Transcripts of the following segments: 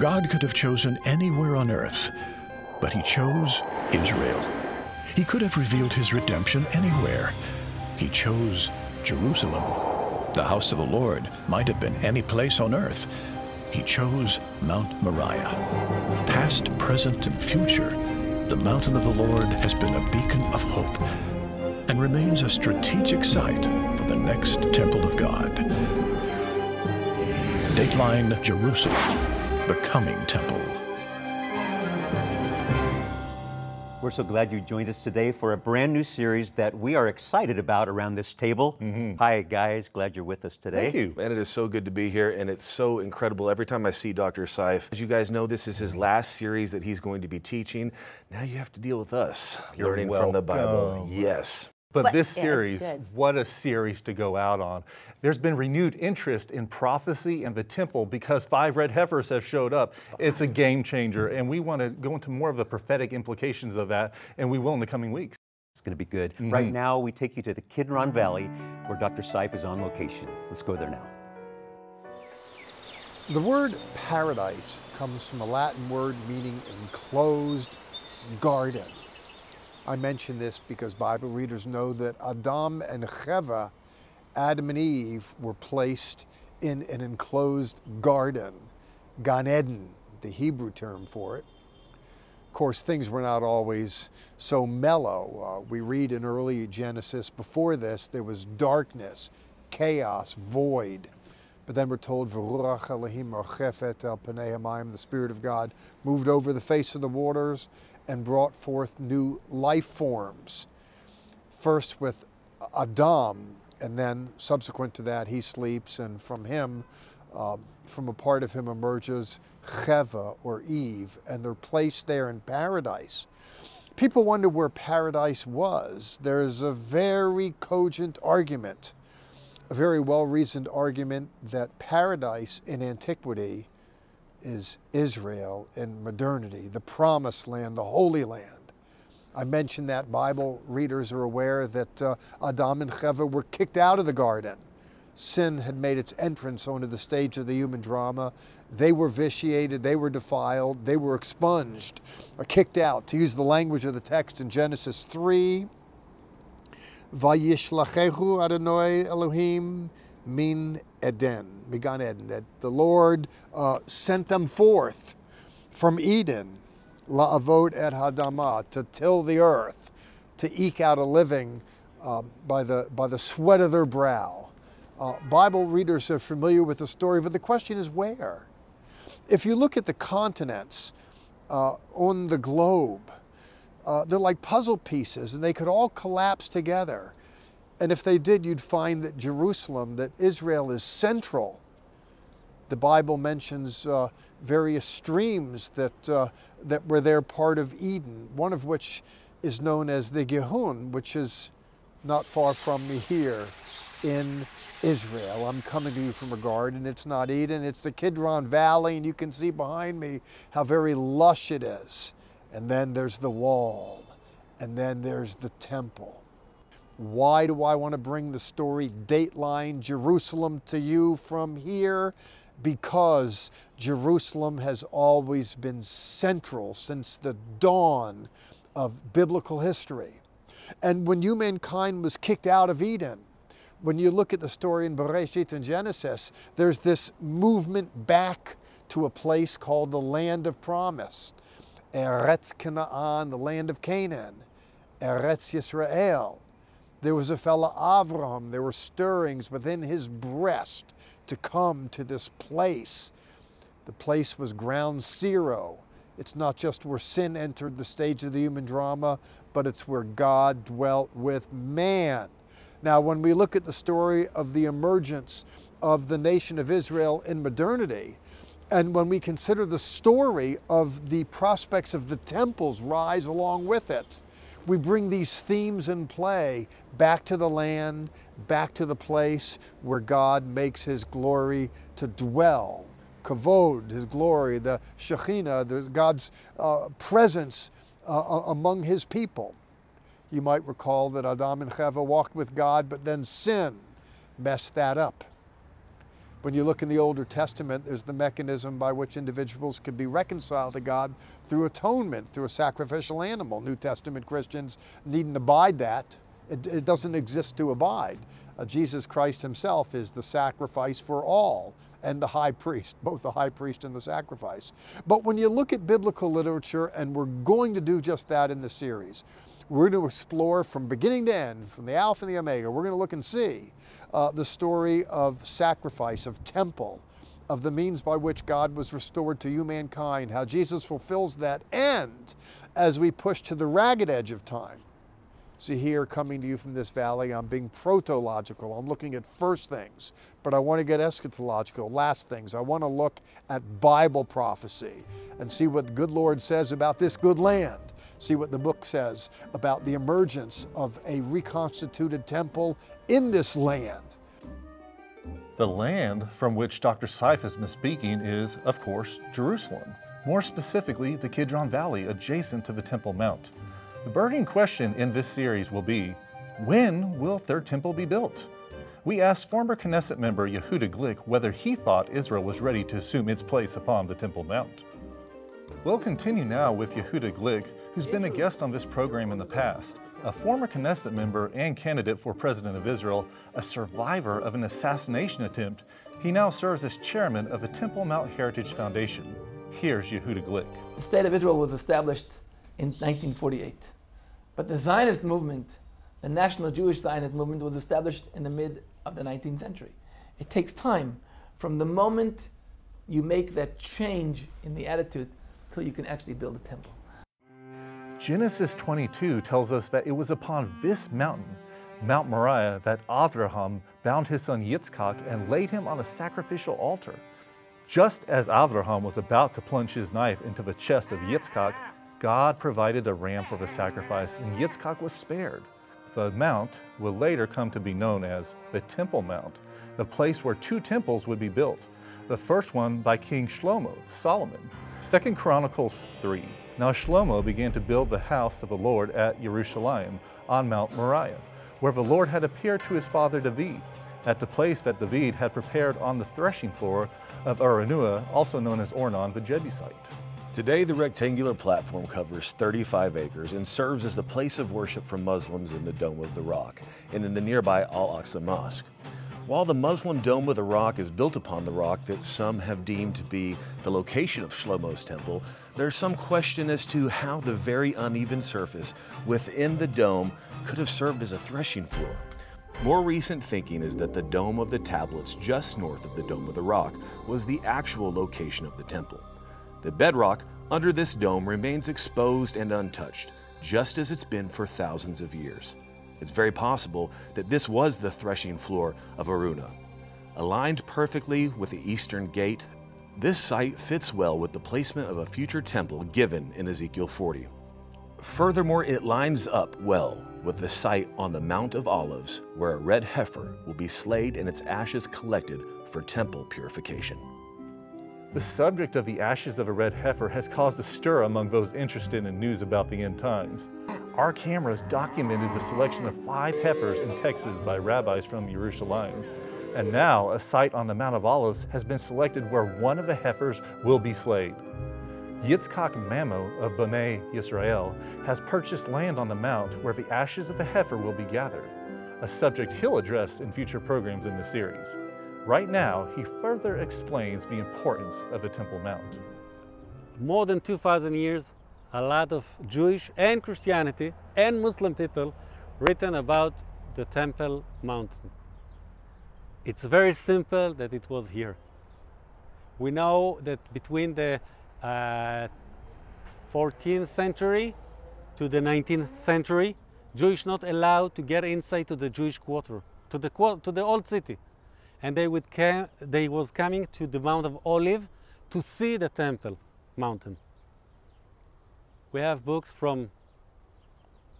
God could have chosen anywhere on earth, but he chose Israel. He could have revealed his redemption anywhere. He chose Jerusalem. The house of the Lord might have been any place on earth. He chose Mount Moriah. Past, present, and future, the mountain of the Lord has been a beacon of hope and remains a strategic site for the next temple of God. Dateline Jerusalem, the coming temple. We're so glad you joined us today for a brand new series that we are excited about around this table. Mm-hmm. Hi, guys. Glad you're with us today. Thank you. And it is so good to be here, and it's so incredible every time I see Dr. Seif. As you guys know, this is his last series that he's going to be teaching. Now you have to deal with us You're learning from the Bible. Yes. But, But- this yeah, series, good. what a series to go out on. There's been renewed interest in prophecy and the temple because five red heifers have showed up. It's a game changer, and we want to go into more of the prophetic implications of that, and we will in the coming weeks. It's going to be good. Mm-hmm. Right now, we take you to the Kidron mm-hmm. Valley where Dr. Seif is on location. Let's go there now. The word paradise comes from a Latin word meaning enclosed garden. I mention this because Bible readers know that Adam and Cheva, Adam and Eve, were placed in an enclosed garden, Gan Eden, the Hebrew term for it. Of course, things were not always so mellow. Uh, we read in early Genesis, before this, there was darkness, chaos, void. But then we're told, "V'ruach Elohim hamayim," the Spirit of God moved over the face of the waters and brought forth new life forms. First with Adam, and then subsequent to that, he sleeps, and from him, um, from a part of him emerges Cheva or Eve, and they're placed there in paradise. People wonder where paradise was. There's a very cogent argument, a very well reasoned argument that paradise in antiquity is Israel in modernity, the promised land, the Holy Land. I mentioned that Bible readers are aware that uh, Adam and Cheva were kicked out of the garden. Sin had made its entrance onto the stage of the human drama. They were vitiated, they were defiled, they were expunged, or kicked out. To use the language of the text in Genesis 3, Vayishlachehu Adonai Elohim min Eden, Migan Eden, that the Lord uh, sent them forth from Eden, la'avod et hadamah, to till the earth, to eke out a living uh, by, the, by the sweat of their brow. Uh, Bible readers are familiar with the story, but the question is where? If you look at the continents uh, on the globe, uh, they're like puzzle pieces and they could all collapse together. And if they did, you'd find that Jerusalem, that Israel is central. The Bible mentions uh, various streams that, uh, that were there part of Eden, one of which is known as the Gihon, which is not far from me here in Israel. I'm coming to you from a garden. It's not Eden, it's the Kidron Valley, and you can see behind me how very lush it is. And then there's the wall, and then there's the temple. Why do I want to bring the story Dateline Jerusalem to you from here? Because Jerusalem has always been central since the dawn of biblical history. And when humankind was kicked out of Eden, when you look at the story in Bereshit and Genesis, there's this movement back to a place called the land of promise. Eretz Canaan, the land of Canaan. Eretz Yisrael. There was a fellow Avraham. There were stirrings within his breast to come to this place. The place was ground zero. It's not just where sin entered the stage of the human drama, but it's where God dwelt with man. Now, when we look at the story of the emergence of the nation of Israel in modernity, and when we consider the story of the prospects of the temples rise along with it, we bring these themes in play back to the land, back to the place where God makes his glory to dwell. Kavod, his glory, the Shekhinah, the, God's uh, presence uh, among his people. You might recall that Adam and Chava walked with God, but then sin messed that up. When you look in the Older Testament, there's the mechanism by which individuals could be reconciled to God through atonement, through a sacrificial animal. New Testament Christians needn't abide that. It, it doesn't exist to abide. Uh, Jesus Christ himself is the sacrifice for all and the high priest, both the high priest and the sacrifice. But when you look at biblical literature, and we're going to do just that in the series, we're going to explore from beginning to end, from the Alpha and the Omega, we're going to look and see uh, the story of sacrifice, of temple, of the means by which God was restored to you, mankind, how Jesus fulfills that end as we push to the ragged edge of time. So here coming to you from this valley, I'm being protological. I'm looking at first things, but I want to get eschatological, last things. I want to look at Bible prophecy and see what the good Lord says about this good land. See what the book says about the emergence of a reconstituted temple in this land. The land from which Dr. Seif has been speaking is, of course, Jerusalem. More specifically, the Kidron Valley adjacent to the Temple Mount. The burning question in this series will be, when will Third Temple be built? We asked former Knesset member Yehuda Glick whether he thought Israel was ready to assume its place upon the Temple Mount. We'll continue now with Yehuda Glick, who's been a guest on this program in the past. A former Knesset member and candidate for President of Israel, a survivor of an assassination attempt, he now serves as chairman of the Temple Mount Heritage Foundation. Here's Yehuda Glick. The State of Israel was established in 1948. But the Zionist movement, the National Jewish Zionist movement, was established in the mid of the 19th century. It takes time from the moment you make that change in the attitude till you can actually build a temple. Genesis 22 tells us that it was upon this mountain, Mount Moriah, that Avraham bound his son Yitzchak and laid him on a sacrificial altar. Just as Avraham was about to plunge his knife into the chest of Yitzchak, God provided a ram for the sacrifice, and Yitzchak was spared. The mount will later come to be known as the Temple Mount, the place where two temples would be built. The first one by King Shlomo, Solomon. Second Chronicles 3. Now Shlomo began to build the house of the Lord at Jerusalem on Mount Moriah, where the Lord had appeared to his father David, at the place that David had prepared on the threshing floor of Araunah, also known as Ornan the Jebusite. Today, the rectangular platform covers 35 acres and serves as the place of worship for Muslims in the Dome of the Rock and in the nearby Al Aqsa Mosque. While the Muslim Dome of the Rock is built upon the rock that some have deemed to be the location of Shlomo's temple, there's some question as to how the very uneven surface within the dome could have served as a threshing floor. More recent thinking is that the Dome of the Tablets just north of the Dome of the Rock was the actual location of the temple. The bedrock under this dome remains exposed and untouched, just as it's been for thousands of years. It's very possible that this was the threshing floor of Araunah. Aligned perfectly with the eastern gate, this site fits well with the placement of a future temple given in Ezekiel 40. Furthermore, it lines up well with the site on the Mount of Olives where a red heifer will be slayed and its ashes collected for temple purification. The subject of the ashes of a red heifer has caused a stir among those interested in news about the end times. Our cameras documented the selection of five heifers in Texas by rabbis from Jerusalem. And now a site on the Mount of Olives has been selected where one of the heifers will be slayed. Yitzchak Mamo of Bnei Yisrael has purchased land on the mount where the ashes of a heifer will be gathered, a subject he'll address in future programs in the series. Right now, he further explains the importance of the Temple Mount. More than 2,000 years, a lot of Jewish and Christianity and Muslim people written about the Temple Mountain. It's very simple that it was here. We know that between the uh, 14th century to the 19th century, Jewish not allowed to get inside to the Jewish quarter, to the, to the old city and they would came, they was coming to the Mount of Olive to see the temple mountain. We have books from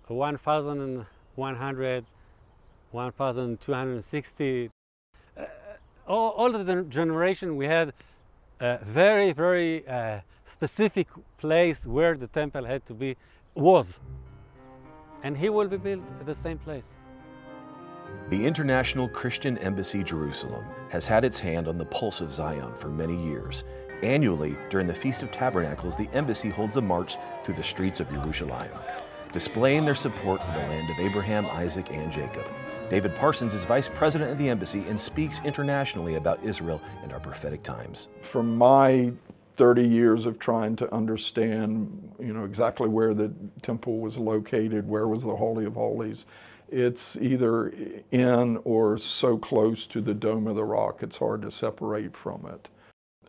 1100, 1260. Uh, all, all the generation we had a very, very uh, specific place where the temple had to be, was. And he will be built at the same place. The International Christian Embassy Jerusalem has had its hand on the pulse of Zion for many years. Annually, during the Feast of Tabernacles, the embassy holds a march through the streets of Jerusalem, displaying their support for the land of Abraham, Isaac, and Jacob. David Parsons is vice president of the embassy and speaks internationally about Israel and our prophetic times. From my 30 years of trying to understand, you know, exactly where the temple was located, where was the Holy of Holies, it's either in or so close to the Dome of the Rock, it's hard to separate from it.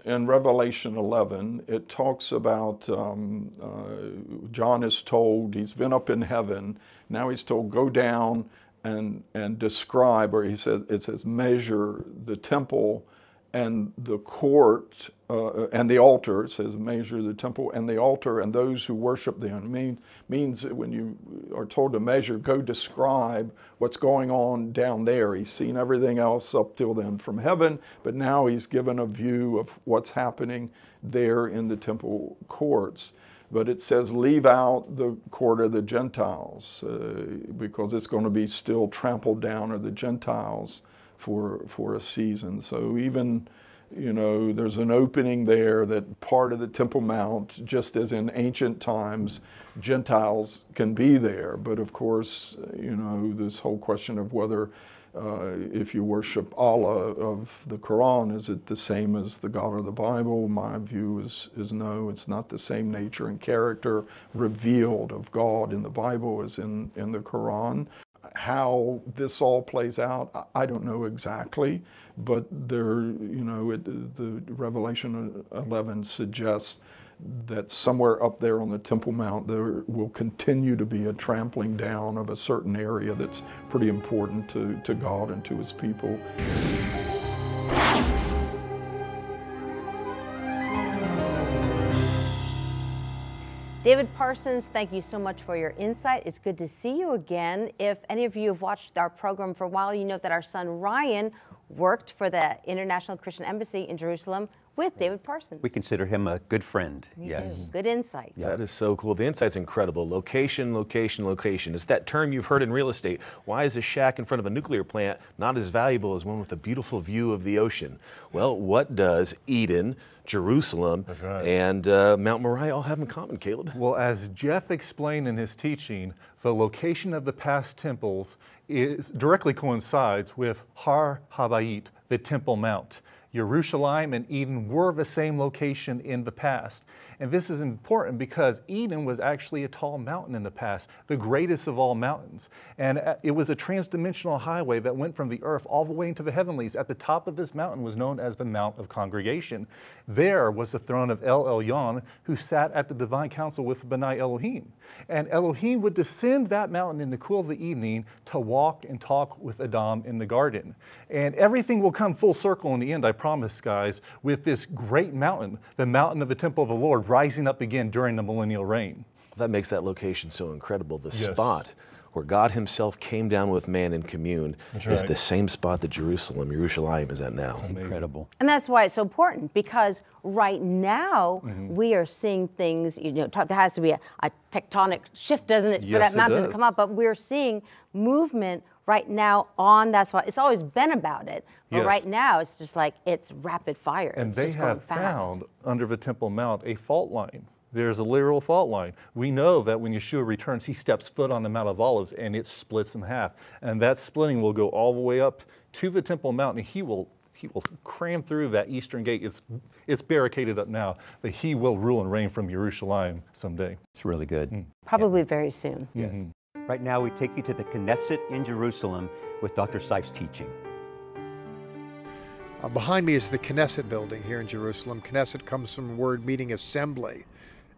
In Revelation 11, it talks about um, uh, John is told he's been up in heaven. Now he's told, go down and, and describe, or he says, it says, measure the temple and the court uh, and the altar. It says, measure the temple and the altar and those who worship them. It mean, means when you are told to measure, go describe what's going on down there. He's seen everything else up till then from heaven, but now he's given a view of what's happening there in the temple courts but it says leave out the court of the Gentiles uh, because it's going to be still trampled down of the Gentiles for for a season. So even you know there's an opening there that part of the Temple Mount, just as in ancient times, Gentiles can be there. But of course, you know this whole question of whether uh, if you worship Allah of the Quran, is it the same as the God of the Bible? My view is, is no, it's not the same nature and character revealed of God in the Bible as in, in the Quran. How this all plays out, I don't know exactly, but there, you know, it, the Revelation 11 suggests that somewhere up there on the Temple Mount there will continue to be a trampling down of a certain area that's pretty important to, to God and to his people. David Parsons, thank you so much for your insight. It's good to see you again. If any of you have watched our program for a while, you know that our son Ryan worked for the International Christian Embassy in Jerusalem with David Parsons. We consider him a good friend. Me yes. too. Good insight. That is so cool. The insight's incredible. Location, location, location. It's that term you've heard in real estate. Why is a shack in front of a nuclear plant not as valuable as one with a beautiful view of the ocean? Well, what does Eden, Jerusalem, right. and uh, Mount Moriah all have in common, Caleb? Well, as Jeff explained in his teaching, the location of the past temples is directly coincides with Har Habayit, the Temple Mount. Jerusalem and Eden were the same location in the past. And this is important because Eden was actually a tall mountain in the past, the greatest of all mountains. And uh, it was a transdimensional highway that went from the earth all the way into the heavenlies. At the top of this mountain was known as the Mount of Congregation. There was the throne of El Elyon, who sat at the divine council with Benai Elohim. And Elohim would descend that mountain in the cool of the evening to walk and talk with Adam in the garden. And everything will come full circle in the end, I promise, guys, with this great mountain, the mountain of the temple of the Lord, rising up again during the millennial reign. That makes that location so incredible. The Yes. spot where God Himself came down with man and commune is the same spot that Jerusalem, Jerusalem is at now. Incredible. And that's why it's so important because right now Mm-hmm. we are seeing things, you know, there has to be a, a tectonic shift, doesn't it, for that mountain to come up, but we're seeing movement right now on that spot. It's always been about it, but Yes. right now it's just like it's rapid fire. And it's they just going have fast. found under the Temple Mount a fault line. There's a literal fault line. We know that when Yeshua returns, he steps foot on the Mount of Olives and it splits in half. And that splitting will go all the way up to the Temple Mount and he will he will cram through that eastern gate. It's it's barricaded up now, but he will rule and reign from Jerusalem someday. It's really good. Mm. Probably very soon. Yes. Right now, we take you to the Knesset in Jerusalem with Dr. Seif's teaching. Uh, behind me is the Knesset building here in Jerusalem. Knesset comes from the word meaning assembly.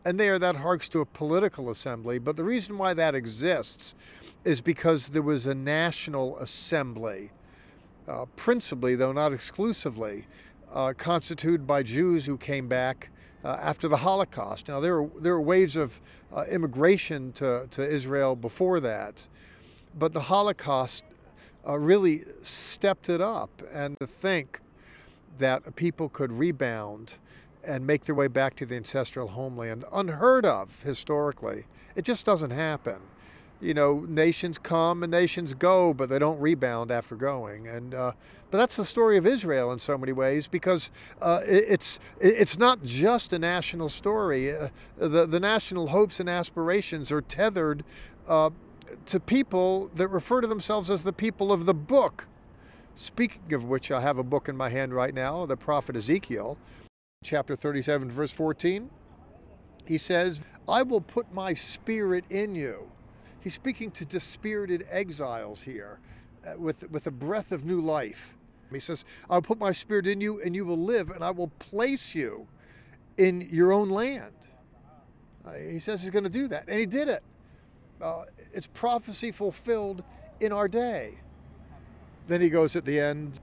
And there, that harks to a political assembly. But the reason why that exists is because there was a national assembly, uh, principally, though not exclusively, uh, constituted by Jews who came back uh, after the Holocaust. Now, there were, there were waves of uh, immigration to, to Israel before that, but the Holocaust uh, really stepped it up. And to think that people could rebound and make their way back to the ancestral homeland, unheard of historically, it just doesn't happen. you know, nations come and nations go, but they don't rebound after going. And uh, but that's the story of Israel in so many ways because uh, it, it's it's not just a national story. Uh, the the national hopes and aspirations are tethered uh, to people that refer to themselves as the people of the book. Speaking of which, I have a book in my hand right now, the prophet Ezekiel, chapter 37, verse 14. He says, I will put my spirit in you. He's speaking to dispirited exiles here uh, with, with a breath of new life. He says, I'll put my spirit in you and you will live, and I will place you in your own land. Uh, he says he's going to do that, and he did it. Uh, it's prophecy fulfilled in our day. Then he goes at the end,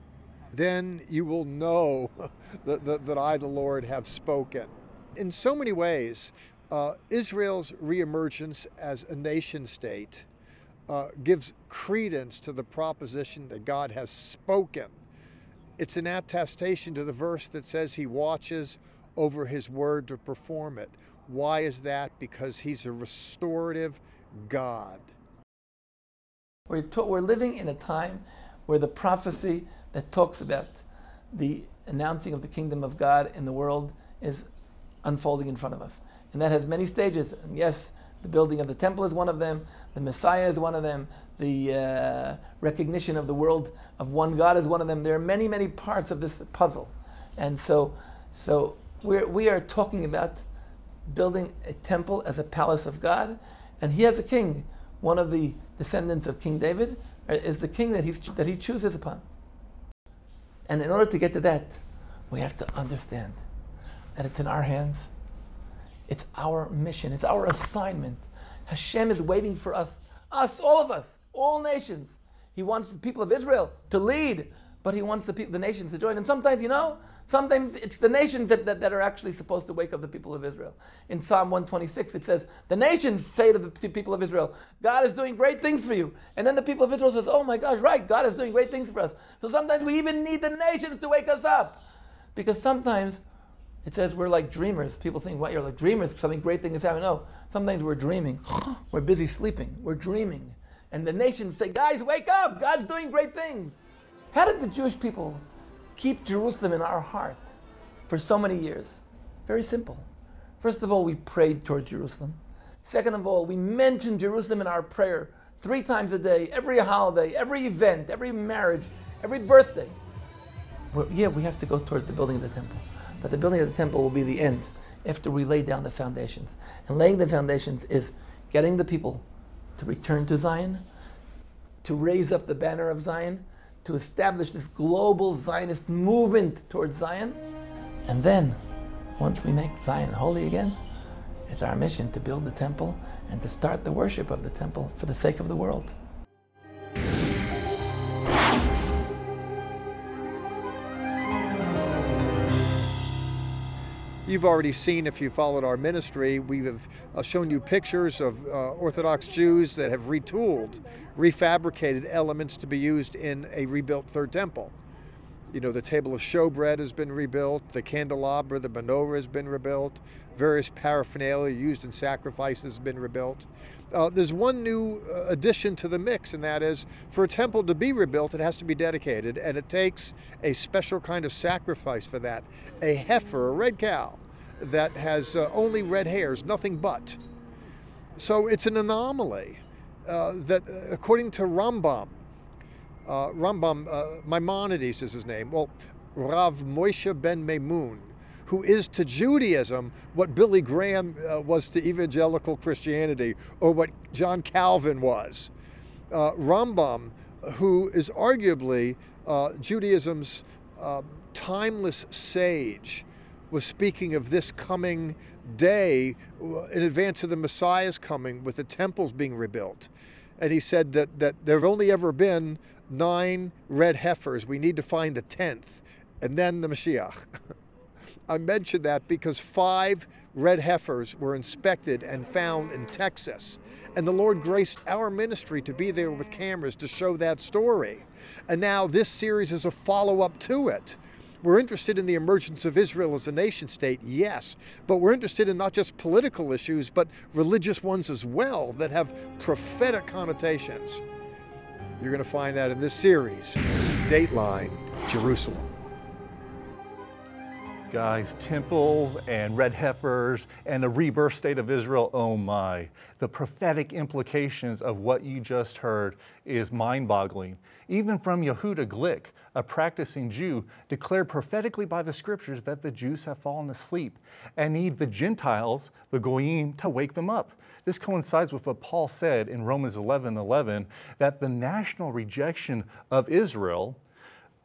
then you will know that, that, that I, the Lord, have spoken. In so many ways, uh, Israel's reemergence as a nation state uh, gives credence to the proposition that God has spoken. It's an attestation to the verse that says he watches over his word to perform it. Why is that? Because he's a restorative God. We're, we're living in a time where the prophecy that talks about the announcing of the kingdom of God in the world is unfolding in front of us. And that has many stages. And yes, the building of the temple is one of them, the Messiah is one of them, the uh, recognition of the world of one God is one of them. There are many, many parts of this puzzle. And so, so we're, we are talking about building a temple as a palace of God. And he has a king. One of the descendants of King David uh, is the king that, he's, that he chooses upon. And in order to get to that, we have to understand that it's in our hands. It's our mission. It's our assignment. Hashem is waiting for us, us, all of us, all nations. He wants the people of Israel to lead, but he wants the, people, the nations to join. And sometimes, you know, sometimes it's the nations that, that, that are actually supposed to wake up the people of Israel. In Psalm 126, it says, The nations say to the people of Israel, God is doing great things for you. And then the people of Israel says, Oh my gosh, right, God is doing great things for us. So sometimes we even need the nations to wake us up. Because sometimes it says we're like dreamers. People think, what, you're like dreamers, something great thing is happening. No, sometimes we're dreaming. we're busy sleeping. We're dreaming. And the nations say, guys, wake up. God's doing great things. How did the Jewish people keep Jerusalem in our heart for so many years? Very simple. First of all, we prayed toward Jerusalem. Second of all, we mentioned Jerusalem in our prayer three times a day, every holiday, every event, every marriage, every birthday. Yeah, we have to go towards the building of the temple. But the building of the temple will be the end after we lay down the foundations. And laying the foundations is getting the people to return to Zion, to raise up the banner of Zion, to establish this global Zionist movement towards Zion. And then, once we make Zion holy again, it's our mission to build the temple and to start the worship of the temple for the sake of the world. You've already seen, if you followed our ministry, we have uh, shown you pictures of uh, Orthodox Jews that have retooled, refabricated elements to be used in a rebuilt third temple. You know, the table of showbread has been rebuilt, the candelabra, the menorah has been rebuilt, various paraphernalia used in sacrifices has been rebuilt. Uh, there's one new uh, addition to the mix, and that is for a temple to be rebuilt, it has to be dedicated, and it takes a special kind of sacrifice for that a heifer, a red cow, that has uh, only red hairs, nothing but. So it's an anomaly uh, that, uh, according to Rambam, uh, Rambam, uh, Maimonides is his name. Well, Rav Moshe ben Maimun, who is to Judaism what Billy Graham uh, was to evangelical Christianity, or what John Calvin was. Uh, Rambam, who is arguably uh, Judaism's uh, timeless sage, was speaking of this coming day uh, in advance of the Messiah's coming, with the temples being rebuilt. And he said that, that there have only ever been nine red heifers. We need to find the tenth, and then the Mashiach. I mention that because five red heifers were inspected and found in Texas. And the Lord graced our ministry to be there with cameras to show that story. And now this series is a follow up to it. We're interested in the emergence of Israel as a nation state, yes, but we're interested in not just political issues, but religious ones as well that have prophetic connotations. You're going to find that in this series, Dateline Jerusalem. Guys, temples and red heifers and the rebirth state of Israel, oh my. The prophetic implications of what you just heard is mind boggling. Even from Yehuda Glick, a practicing Jew, declared prophetically by the scriptures that the Jews have fallen asleep and need the Gentiles, the Goyim, to wake them up. This coincides with what Paul said in Romans 11 11 that the national rejection of Israel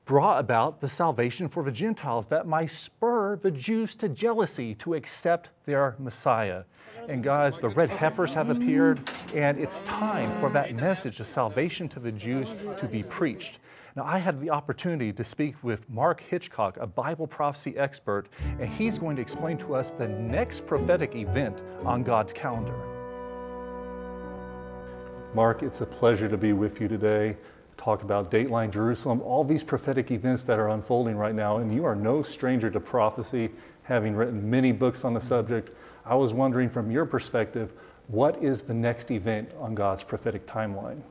brought about the salvation for the Gentiles that might spur the Jews to jealousy to accept their Messiah. And guys, the red heifers have appeared, and it's time for that message of salvation to the Jews to be preached. Now, I had the opportunity to speak with Mark Hitchcock, a Bible prophecy expert, and he's going to explain to us the next prophetic event on God's calendar. Mark, it's a pleasure to be with you today talk about Dateline Jerusalem, all these prophetic events that are unfolding right now, and you are no stranger to prophecy, having written many books on the subject. I was wondering from your perspective, what is the next event on God's prophetic timeline?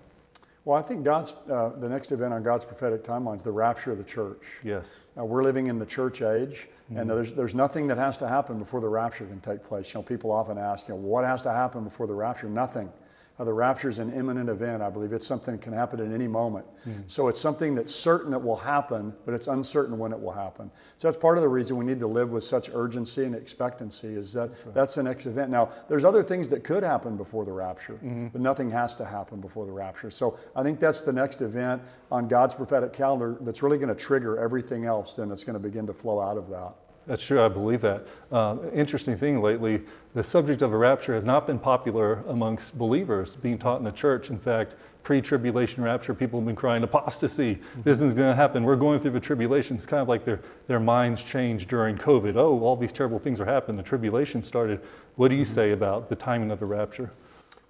Well, I think God's uh, the next event on God's prophetic timeline is the rapture of the church. Yes. Now, we're living in the church age, mm-hmm. and there's there's nothing that has to happen before the rapture can take place. You know, people often ask, you know, what has to happen before the rapture? Nothing. Uh, the rapture is an imminent event. I believe it's something that can happen at any moment. Mm-hmm. So it's something that's certain that will happen, but it's uncertain when it will happen. So that's part of the reason we need to live with such urgency and expectancy. Is that that's, right. that's the next event. Now, there's other things that could happen before the rapture, mm-hmm. but nothing has to happen before the rapture. So I think that's the next event on God's prophetic calendar that's really going to trigger everything else. Then that's going to begin to flow out of that. That's true, I believe that. Uh, interesting thing lately, the subject of a rapture has not been popular amongst believers being taught in the church. In fact, pre tribulation rapture, people have been crying apostasy. Mm-hmm. This isn't going to happen. We're going through the tribulation. It's kind of like their, their minds changed during COVID. Oh, all these terrible things are happening. The tribulation started. What do you say about the timing of the rapture?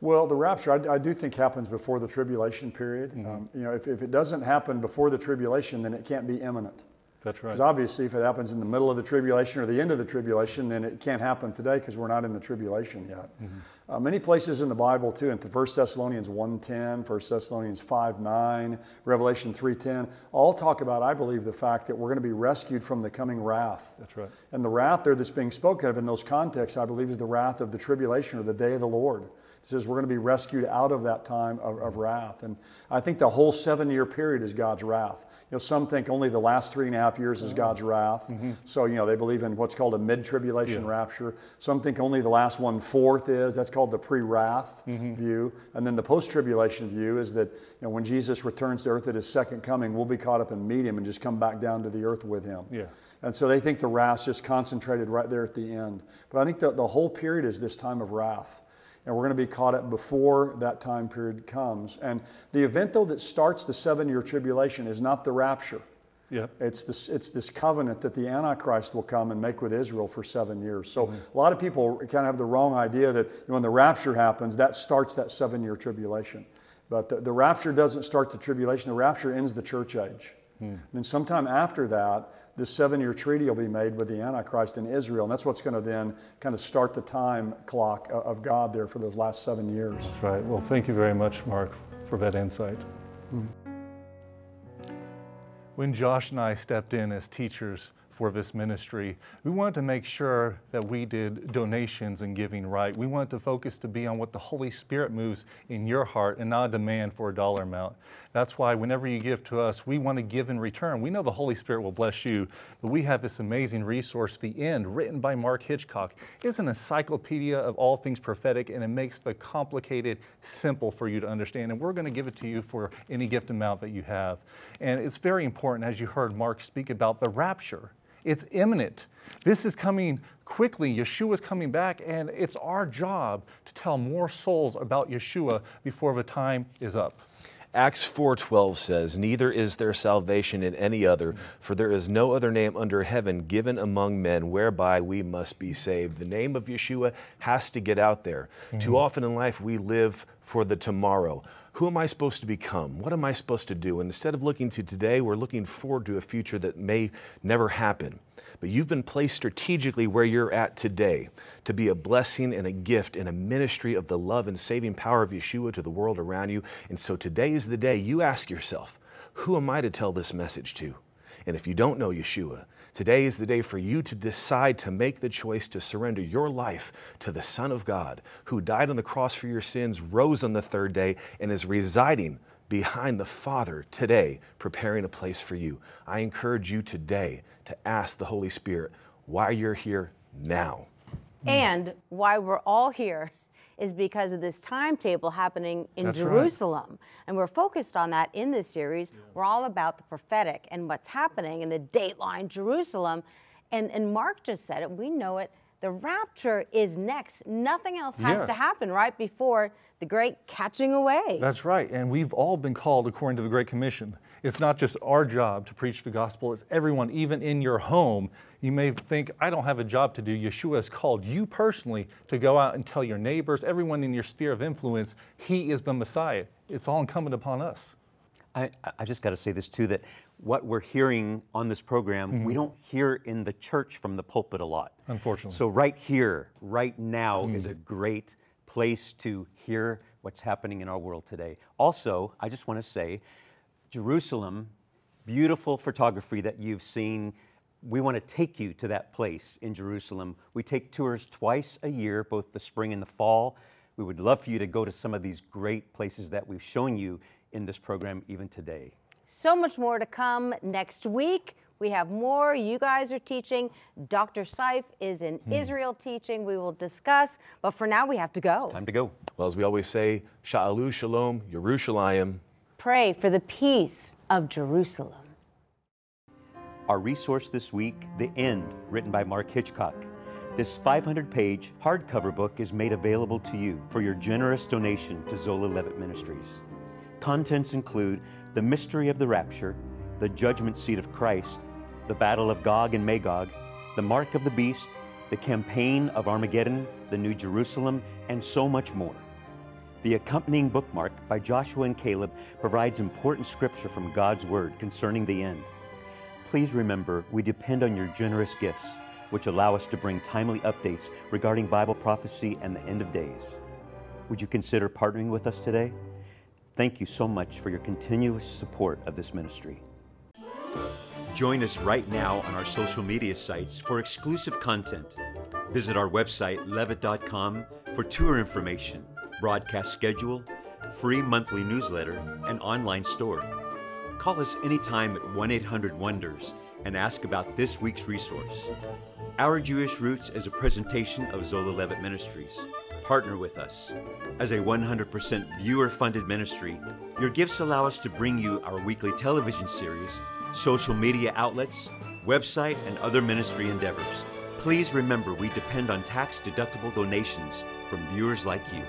Well, the rapture, I, I, do think happens before the tribulation period. Mm-hmm. Um, you know, if, if it doesn't happen before the tribulation, then it can't be imminent. That's right. Because obviously, if it happens in the middle of the tribulation or the end of the tribulation, then it can't happen today because we're not in the tribulation yet. Mm-hmm. Uh, many places in the Bible too, in 1 Thessalonians 1.10, 1 Thessalonians 5.9, Revelation 3.10, all talk about, I believe, the fact that we're going to be rescued from the coming wrath. That's right. And the wrath there that's being spoken of in those contexts, I believe, is the wrath of the tribulation or the day of the Lord. Says we're going to be rescued out of that time of, of wrath. And I think the whole seven year period is God's wrath. You know, some think only the last three and a half years is God's wrath. Mm-hmm. So, you know, they believe in what's called a mid tribulation yeah. rapture. Some think only the last one fourth is. That's called the pre wrath mm-hmm. view. And then the post tribulation view is that, you know, when Jesus returns to earth at his second coming, we'll be caught up and meet him and just come back down to the earth with him. Yeah. And so they think the wrath's just concentrated right there at the end. But I think that the whole period is this time of wrath and we're going to be caught up before that time period comes. And the event, though, that starts the seven year tribulation is not the rapture. Yeah. It's this, it's this covenant that the Antichrist will come and make with Israel for seven years. So mm-hmm. a lot of people kind of have the wrong idea that when the rapture happens, that starts that seven year tribulation. But the, the, rapture doesn't start the tribulation, the rapture ends the church age. Mm. Then, sometime after that, this seven year treaty will be made with the Antichrist in Israel. And that's what's going to then kind of start the time clock of God there for those last seven years. That's right. Well, thank you very much, Mark, for that insight. Mm. When Josh and I stepped in as teachers for this ministry, we wanted to make sure that we did donations and giving right. We wanted to focus to be on what the Holy Spirit moves in your heart and not a demand for a dollar amount. That's why whenever you give to us, we want to give in return. We know the Holy Spirit will bless you, but we have this amazing resource, The End, written by Mark Hitchcock. It's an encyclopedia of all things prophetic, and it makes the complicated simple for you to understand. And we're going to give it to you for any gift amount that you have. And it's very important, as you heard Mark speak about the rapture. It's imminent. This is coming quickly. Yeshua is coming back, and it's our job to tell more souls about Yeshua before the time is up. Acts 4:12 says, "Neither is there salvation in any other, for there is no other name under heaven given among men whereby we must be saved." The name of Yeshua has to get out there. Mm-hmm. Too often in life we live for the tomorrow. Who am I supposed to become? What am I supposed to do? And instead of looking to today, we're looking forward to a future that may never happen. But you've been placed strategically where you're at today to be a blessing and a gift and a ministry of the love and saving power of Yeshua to the world around you. And so today is the day you ask yourself, who am I to tell this message to? And if you don't know Yeshua, today is the day for you to decide to make the choice to surrender your life to the Son of God, who died on the cross for your sins, rose on the third day, and is residing behind the Father today, preparing a place for you. I encourage you today to ask the Holy Spirit why you're here now. And why we're all here is because of this timetable happening in That's right. Jerusalem. And we're focused on that in this series. We're all about the prophetic and what's happening in the dateline Jerusalem. And, and Mark just said it, we know it. The rapture is next. Nothing else has Yeah. to happen right before the great catching away. That's right. And we've all been called according to the Great Commission. It's not just our job to preach the gospel, it's everyone, even in your home. You may think, I don't have a job to do. Yeshua has called you personally to go out and tell your neighbors, everyone in your sphere of influence, He is the Messiah. It's all incumbent upon us. I, I just got to say this too that what we're hearing on this program, we mm-hmm. don't hear in the church from the pulpit a lot. Unfortunately. So, right here, right now, mm. is a great place to hear what's happening in our world today. Also, I just want to say, Jerusalem, beautiful photography that you've seen. We want to take you to that place in Jerusalem. We take tours twice a year, both the spring and the fall. We would love for you to go to some of these great places that we've shown you in this program even today. So much more to come next week. We have more. You guys are teaching. Dr. Seif is in hmm. Israel teaching. We will discuss. But for now, we have to go. Time to go. Well, as we always say, Sha'alu Shalom, Yerushalayim. Pray for the peace of Jerusalem. Our resource this week, The End, written by Mark Hitchcock. This 500 page hardcover book is made available to you for your generous donation to Zola Levitt Ministries. Contents include The Mystery of the Rapture, The Judgment Seat of Christ, The Battle of Gog and Magog, The Mark of the Beast, The Campaign of Armageddon, The New Jerusalem, and so much more. The accompanying bookmark by Joshua and Caleb provides important scripture from God's Word concerning the end. Please remember we depend on your generous gifts, which allow us to bring timely updates regarding Bible prophecy and the end of days. Would you consider partnering with us today? Thank you so much for your continuous support of this ministry. Join us right now on our social media sites for exclusive content. Visit our website, levitt.com, for tour information, broadcast schedule, free monthly newsletter, and online store. Call us anytime at 1 800 Wonders and ask about this week's resource. Our Jewish Roots is a presentation of Zola Levitt Ministries. Partner with us. As a 100% viewer funded ministry, your gifts allow us to bring you our weekly television series, social media outlets, website, and other ministry endeavors. Please remember we depend on tax deductible donations from viewers like you.